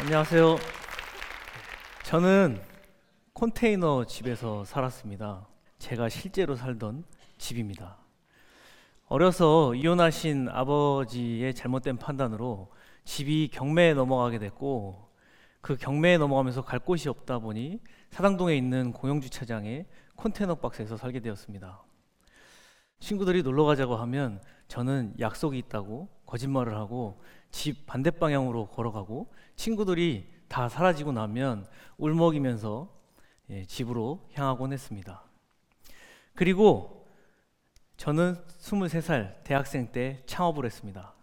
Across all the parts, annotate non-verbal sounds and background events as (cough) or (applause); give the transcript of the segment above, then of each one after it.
안녕하세요. 저는 컨테이너 집에서 살았습니다. 제가 실제로 살던 집입니다. 어려서 이혼하신 아버지의 잘못된 판단으로 집이 경매에 넘어가게 됐고 그 경매에 넘어가면서 갈 곳이 없다 보니 사당동에 있는 공영주차장에 컨테이너 박스에서 살게 되었습니다. 친구들이 놀러 가자고 하면 저는 약속이 있다고 거짓말을 하고 집 반대 방향으로 걸어가고 친구들이 다 사라지고 나면 울먹이면서 예, 집으로 향하곤 했습니다. 그리고 저는 23살 대학생 때 창업을 했습니다.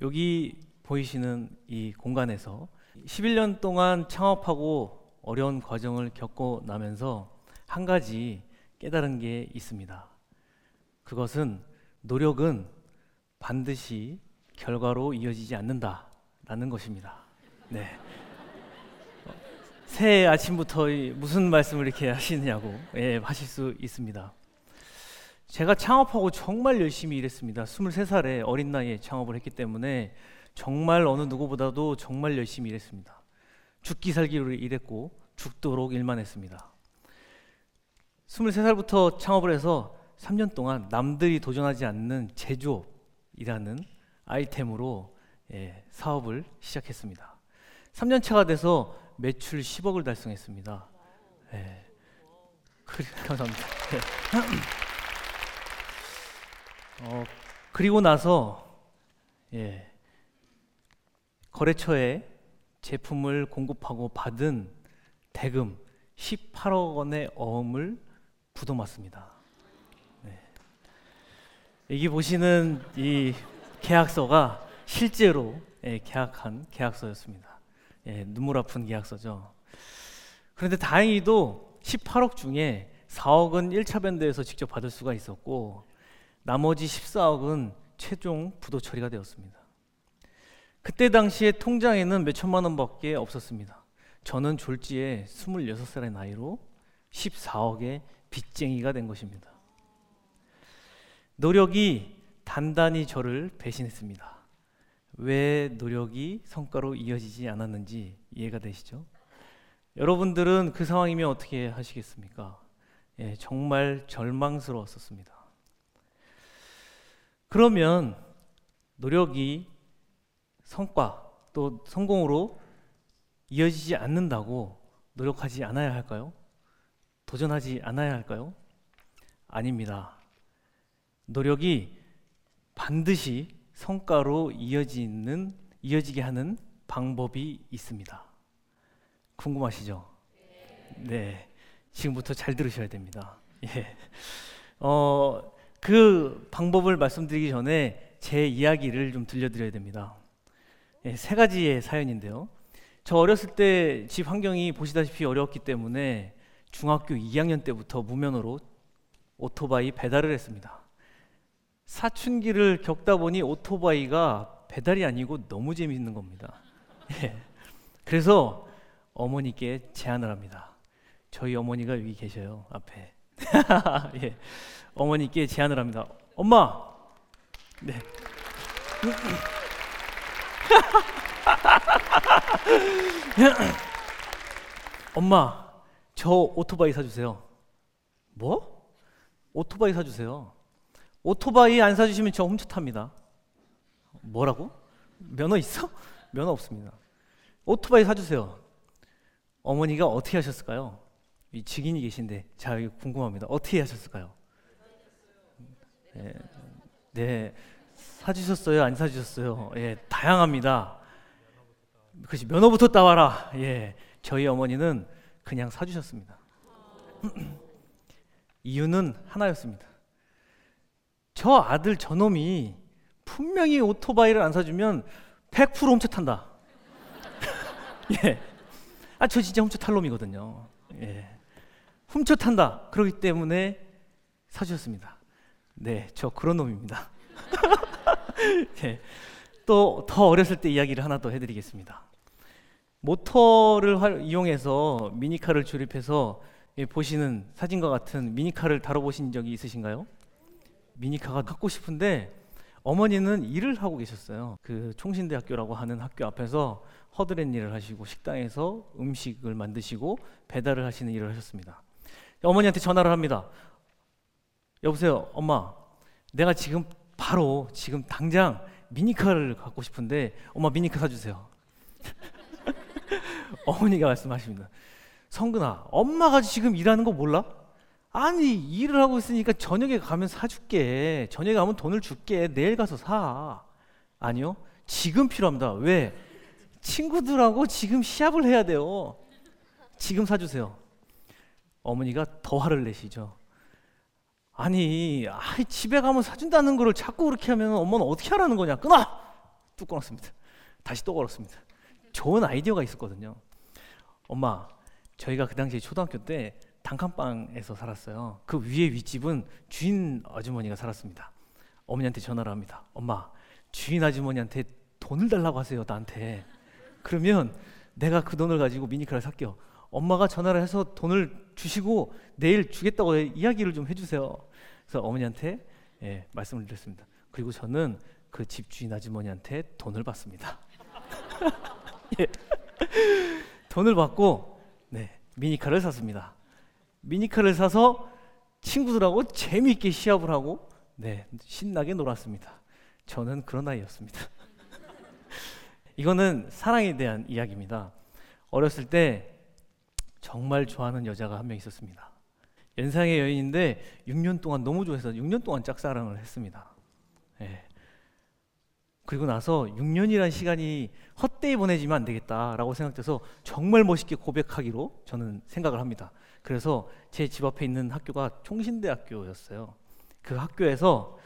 여기 보이시는 이 공간에서 11년 동안 창업하고 어려운 과정을 겪고 나면서 한 가지 깨달은 게 있습니다. 그것은 노력은 반드시 결과로 이어지지 않는다라는 것입니다. 네. 새해 아침부터 무슨 말씀을 이렇게 하시느냐고 예, 하실 수 있습니다. 제가 창업하고 정말 열심히 일했습니다. 23살에 어린 나이에 창업을 했기 때문에 정말 어느 누구보다도 정말 열심히 일했습니다. 죽기 살기로 일했고 죽도록 일만 했습니다. 23살부터 창업을 해서 3년 동안 남들이 도전하지 않는 제조 이라는 아이템으로 예, 사업을 시작했습니다. 3년 차가 돼서 매출 10억을 달성했습니다. 예. 그, 감사합니다. 예. 어, 그리고 나서 예, 거래처에 제품을 공급하고 받은 대금 18억 원의 어음을 부도맞습니다. 네. 여기 보시는 이 계약서가 실제로 예, 계약한 계약서였습니다. 예, 눈물 아픈 계약서죠. 그런데 다행히도 18억 중에 4억은 1차 변대에서 직접 받을 수가 있었고 나머지 14억은 최종 부도 처리가 되었습니다. 그때 당시에 통장에는 몇 천만 원밖에 없었습니다. 저는 졸지에 26살의 나이로 14억의 빚쟁이가 된 것입니다. 노력이 단단히 저를 배신했습니다. 왜 노력이 성과로 이어지지 않았는지 이해가 되시죠? 여러분들은 그 상황이면 어떻게 하시겠습니까? 예, 정말 절망스러웠었습니다. 그러면 노력이 성과 또 성공으로 이어지지 않는다고 노력하지 않아야 할까요? 도전하지 않아야 할까요? 아닙니다. 노력이 반드시 성과로 이어지는 이어지게 하는 방법이 있습니다. 궁금하시죠? 네. 지금부터 잘 들으셔야 됩니다. 예. 어, 그 방법을 말씀드리기 전에 제 이야기를 좀 들려드려야 됩니다. 예, 세 가지의 사연인데요. 저 어렸을 때 집 환경이 보시다시피 어려웠기 때문에 중학교 2학년 때부터 무면허로 오토바이 배달을 했습니다. 사춘기를 겪다 보니 오토바이가 배달이 아니고 너무 재미있는 겁니다. (laughs) 예. 그래서 어머니께 제안을 합니다. 저희 어머니가 여기 계셔요 앞에. (laughs) 예. 어머니께 제안을 합니다. 엄마, 네. (laughs) 엄마, 저 오토바이 사주세요. 뭐? 오토바이 사주세요. 오토바이 안 사주시면 저 훔쳐 탑니다. 뭐라고? 면허 있어? 면허 없습니다. 오토바이 사주세요. 어머니가 어떻게 하셨을까요? 이 증인이 계신데 자 궁금합니다. 어떻게 하셨을까요? 네, 네 사주셨어요? 안 사주셨어요? 예, 다양합니다. 그렇지 면허부터 따와라. 예, 저희 어머니는 그냥 사주셨습니다. (clears throat) 이유는 하나였습니다. 저 아들 저놈이 분명히 오토바이를 안 사주면 100% 훔쳐 탄다. (laughs) 예. 아, 저 진짜 훔쳐 탈 놈이거든요. 예. 훔쳐 탄다. 그렇기 때문에 사주셨습니다. 네, 저 그런 놈입니다. (laughs) 예. 또더 어렸을 때 이야기를 하나 더 해드리겠습니다. 모터를 활, 이용해서 미니카를 조립해서 예, 보시는 사진과 같은 미니카를 다뤄보신 적이 있으신가요? 미니카가 갖고 싶은데 어머니는 일을 하고 계셨어요. 그 총신대학교라고 하는 학교 앞에서 허드렛 일을 하시고 식당에서 음식을 만드시고 배달을 하시는 일을 하셨습니다. 어머니한테 전화를 합니다. 여보세요, 엄마. 내가 지금 바로 지금 당장 미니카를 갖고 싶은데 엄마 미니카 사주세요. (laughs) 어머니가 말씀하십니다. 성근아, 엄마가 지금 일하는 거 몰라? 아니 일을 하고 있으니까 저녁에 가면 사줄게. 저녁에 가면 돈을 줄게. 내일 가서 사. 아니요, 지금 필요합니다. 왜? 친구들하고 지금 시합을 해야 돼요. 지금 사주세요. 어머니가 더 화를 내시죠. 아니, 아이, 집에 가면 사준다는 거를 자꾸 그렇게 하면 엄마는 어떻게 하라는 거냐? 끊어! 뚝 끊었습니다. 다시 또 걸었습니다. 좋은 아이디어가 있었거든요. 엄마, 저희가 그 당시에 초등학교 때 단칸방에서 살았어요. 그 위에 윗집은 주인 아주머니가 살았습니다. 어머니한테 전화를 합니다. 엄마, 주인 아주머니한테 돈을 달라고 하세요, 나한테. 그러면 내가 그 돈을 가지고 미니카를 살게요. 엄마가 전화를 해서 돈을 주시고 내일 주겠다고 이야기를 좀 해주세요. 그래서 어머니한테 예, 말씀을 드렸습니다. 그리고 저는 그 집주인 아주머니한테 돈을 받습니다. (laughs) 예. 돈을 받고 네, 미니카를 샀습니다. 미니카를 사서 친구들하고 재미있게 시합을 하고 네, 신나게 놀았습니다. 저는 그런 아이였습니다. (laughs) 이거는 사랑에 대한 이야기입니다. 어렸을 때 정말 좋아하는 여자가 한 명 있었습니다. 연상의 여인인데 6년 동안 너무 좋아해서 6년 동안 짝사랑을 했습니다. 예. 그리고 나서 6년이라는 시간이 헛되이 보내지면 안 되겠다라고 생각돼서 정말 멋있게 고백하기로 저는 생각을 합니다. 그래서 제 집 앞에 있는 학교가 총신대학교였어요. 그 학교에서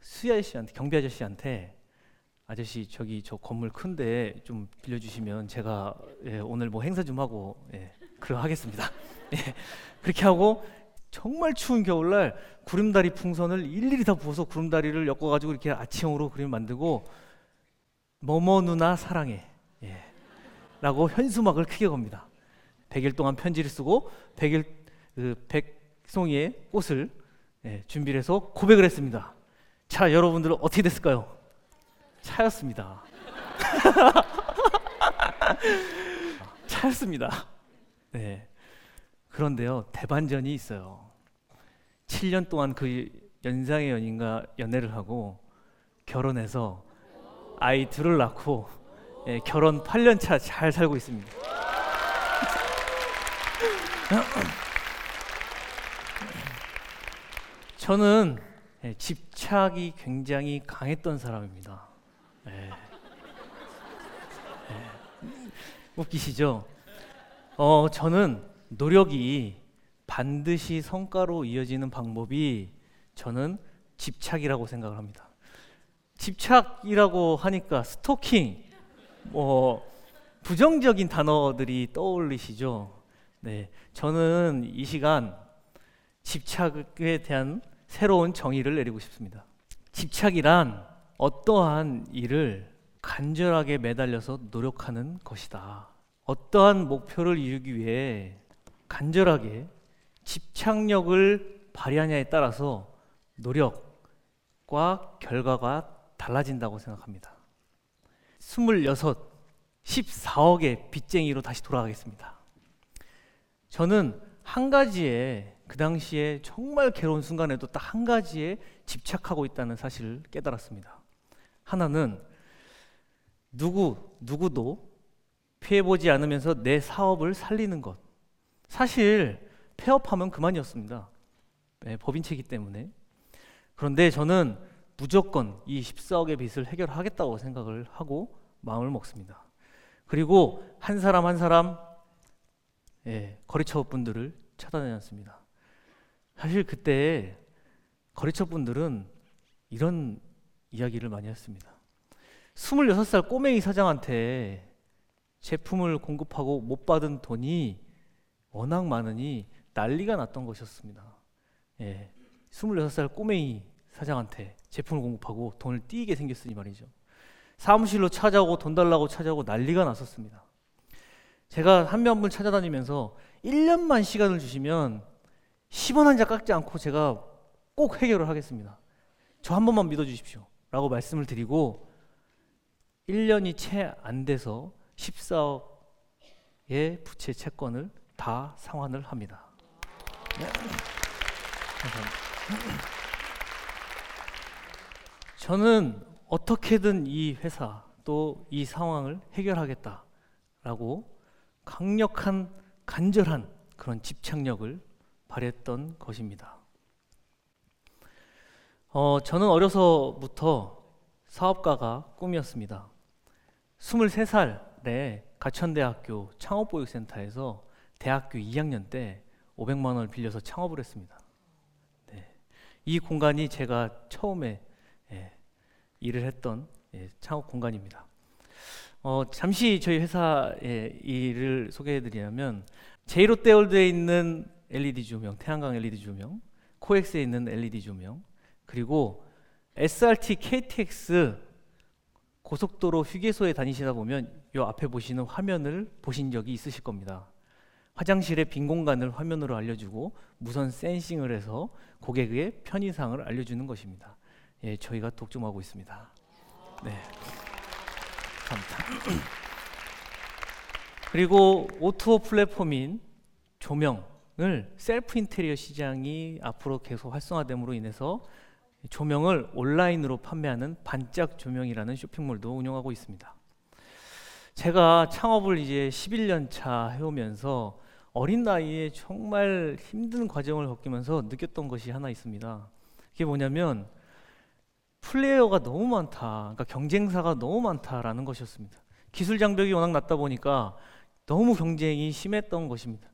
수희 아저씨한테 경비 아저씨한테 아저씨 저기 저 건물 큰데 좀 빌려주시면 제가 예, 오늘 뭐 행사 좀 하고 예, 그러 하겠습니다. (laughs) 예, 그렇게 하고 정말 추운 겨울날 구름다리 풍선을 일일이 다 부어서 구름다리를 엮어가지고 이렇게 아치형으로 그림 만들고 뭐뭐 누나 사랑해 예, 라고 현수막을 크게 겁니다. 100일 동안 편지를 쓰고 100일 그 백송이의 꽃을 예, 준비를 해서 고백을 했습니다. 자 여러분들은 어떻게 됐을까요? 차였습니다. (laughs) 차였습니다. 네. 그런데요, 대반전이 있어요. 7년 동안 그 연상의 연인과 연애를 하고 결혼해서 아이 둘을 낳고 예, 결혼 8년 차 잘 살고 있습니다. (clears throat) 저는 예, 집착이 굉장히 강했던 사람입니다. 예. 예. 웃기시죠? 어, 저는 노력이 반드시 성과로 이어지는 방법이 저는 집착이라고 생각을 합니다. 집착이라고 하니까 스토킹, 뭐 부정적인 단어들이 떠올리시죠. 네, 저는 이 시간 집착에 대한 새로운 정의를 내리고 싶습니다. 집착이란 어떠한 일을 간절하게 매달려서 노력하는 것이다. 어떠한 목표를 이루기 위해 간절하게 집착력을 발휘하냐에 따라서 노력과 결과가 달라진다고 생각합니다. 26, 14억의 빚쟁이로 다시 돌아가겠습니다. 저는 한 가지에 그 당시에 정말 괴로운 순간에도 딱 한 가지에 집착하고 있다는 사실을 깨달았습니다. 하나는 누구 누구도 피해 보지 않으면서 내 사업을 살리는 것. 사실 폐업하면 그만이었습니다. 네, 법인체기 때문에. 그런데 저는 무조건 이 14억의 빚을 해결하겠다고 생각을 하고 마음을 먹습니다. 그리고 한 사람 한 사람 예, 거래처 분들을 찾아다녔습니다. 사실 그때 거래처 분들은 이런 이야기를 많이 했습니다. 26살 꼬맹이 사장한테 제품을 공급하고 못 받은 돈이 워낙 많으니 난리가 났던 것이었습니다. 예, 26살 꼬맹이 사장한테 제품을 공급하고 돈을 띄게 생겼으니 말이죠. 사무실로 찾아오고 돈 달라고 찾아오고 난리가 났었습니다. 제가 한명한분 찾아다니면서 1년만 시간을 주시면 10원 한 장 깎지 않고 제가 꼭 해결을 하겠습니다. 저 한 번만 믿어 주십시오. 라고 말씀을 드리고 1년이 채 안 돼서 14억의 부채 채권을 다 상환을 합니다. 네. 저는 어떻게든 이 회사 또 이 상황을 해결하겠다라고 강력한 간절한 그런 집착력을 발했던 것입니다. 어, 저는 어려서부터 사업가가 꿈이었습니다. 23살에 가천대학교 창업보육센터에서 대학교 2학년 때 500만 원을 빌려서 창업을 했습니다. 네. 이 공간이 제가 처음에 예, 일을 했던 예, 창업 공간입니다. 어, 잠시 저희 회사의 일을 소개해드리자면 제이롯데월드에 있는 LED 조명, 태양광 LED 조명, 코엑스에 있는 LED 조명, 그리고 SRT KTX 고속도로 휴게소에 다니시다 보면 요 앞에 보시는 화면을 보신 적이 있으실 겁니다. 화장실의 빈 공간을 화면으로 알려주고 무선 sensing을 해서 고객의 편의성을 알려주는 것입니다. 예, 저희가 독점하고 있습니다. 네, 감사합니다. (clears throat) 그리고 오토 플랫폼인 조명을 셀프 인테리어 시장이 앞으로 계속 활성화됨으로 인해서 조명을 온라인으로 판매하는 반짝 조명이라는 쇼핑몰도 운영하고 있습니다. 제가 창업을 이제 11년 차 해오면서 어린 나이에 정말 힘든 과정을 겪으면서 느꼈던 것이 하나 있습니다. 그게 뭐냐면 플레이어가 너무 많다. 그러니까 경쟁사가 너무 많다라는 것이었습니다. 기술 장벽이 워낙 낮다 보니까 너무 경쟁이 심했던 것입니다.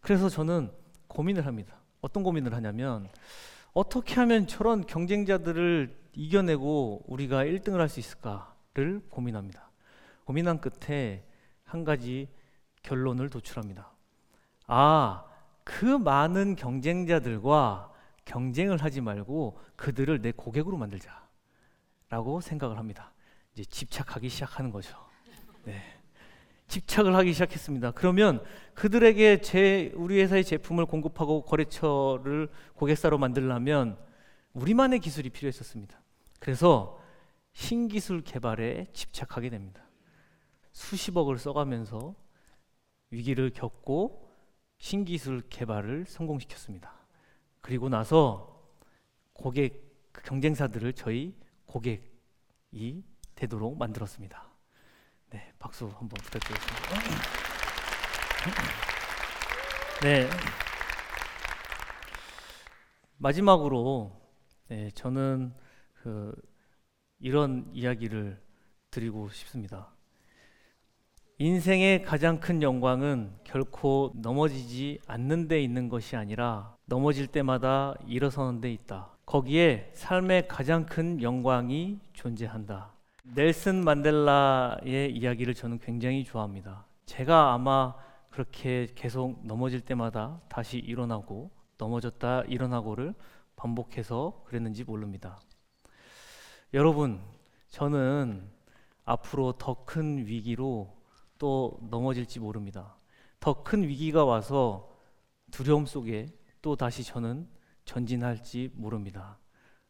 그래서 저는 고민을 합니다. 어떤 고민을 하냐면 어떻게 하면 저런 경쟁자들을 이겨내고 우리가 1등을 할 수 있을까를 고민합니다. 고민한 끝에 한 가지 결론을 도출합니다. 아, 그 많은 경쟁자들과 경쟁을 하지 말고 그들을 내 고객으로 만들자. 라고 생각을 합니다. 이제 집착하기 시작하는 거죠. 네. 집착을 하기 시작했습니다. 그러면 그들에게 제 우리 회사의 제품을 공급하고 거래처를 고객사로 만들려면 우리만의 기술이 필요했었습니다. 그래서 신기술 개발에 집착하게 됩니다. 수십억을 써가면서 위기를 겪고 신기술 개발을 성공시켰습니다. 그리고 나서 고객 그 경쟁사들을 저희 고객이 되도록 만들었습니다. 네, 박수 한번 부탁드리겠습니다. 네. 마지막으로 네, 저는 그 이런 이야기를 드리고 싶습니다. 인생의 가장 큰 영광은 결코 넘어지지 않는 데 있는 것이 아니라 넘어질 때마다 일어서는 데 있다. 거기에 삶의 가장 큰 영광이 존재한다. 넬슨 만델라의 이야기를 저는 굉장히 좋아합니다. 제가 아마 그렇게 계속 넘어질 때마다 다시 일어나고 넘어졌다 일어나고를 반복해서 그랬는지 모릅니다. 여러분, 저는 앞으로 더 큰 위기로 또 넘어질지 모릅니다. 더 큰 위기가 와서 두려움 속에 또 다시 저는 전진할지 모릅니다.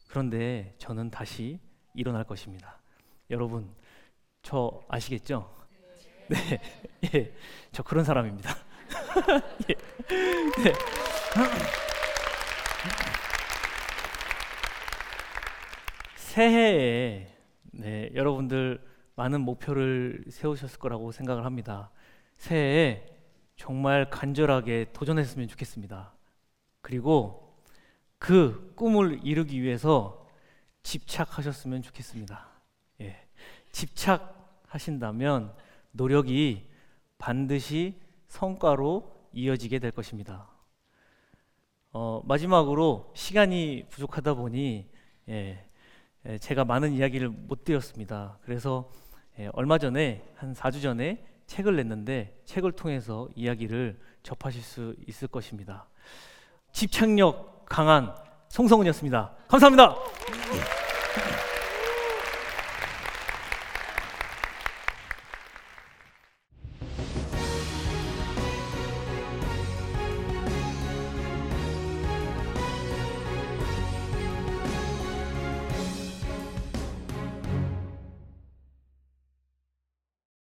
그런데 저는 다시 일어날 것입니다. 여러분 저 아시겠죠? 네, (laughs) 예, 저 그런 사람입니다. (laughs) 예. 네. 새해에 네, 여러분들 많은 목표를 세우셨을 거라고 생각을 합니다. 새해에 정말 간절하게 도전했으면 좋겠습니다. 그리고 그 꿈을 이루기 위해서 집착하셨으면 좋겠습니다. 집착하신다면 노력이 반드시 성과로 이어지게 될 것입니다. 어, 마지막으로 시간이 부족하다 보니 예, 예, 제가 많은 이야기를 못 드렸습니다. 그래서 예, 얼마 전에 한 4주 전에 책을 냈는데 책을 통해서 이야기를 접하실 수 있을 것입니다. 집착력 강한 송성훈이었습니다. 감사합니다.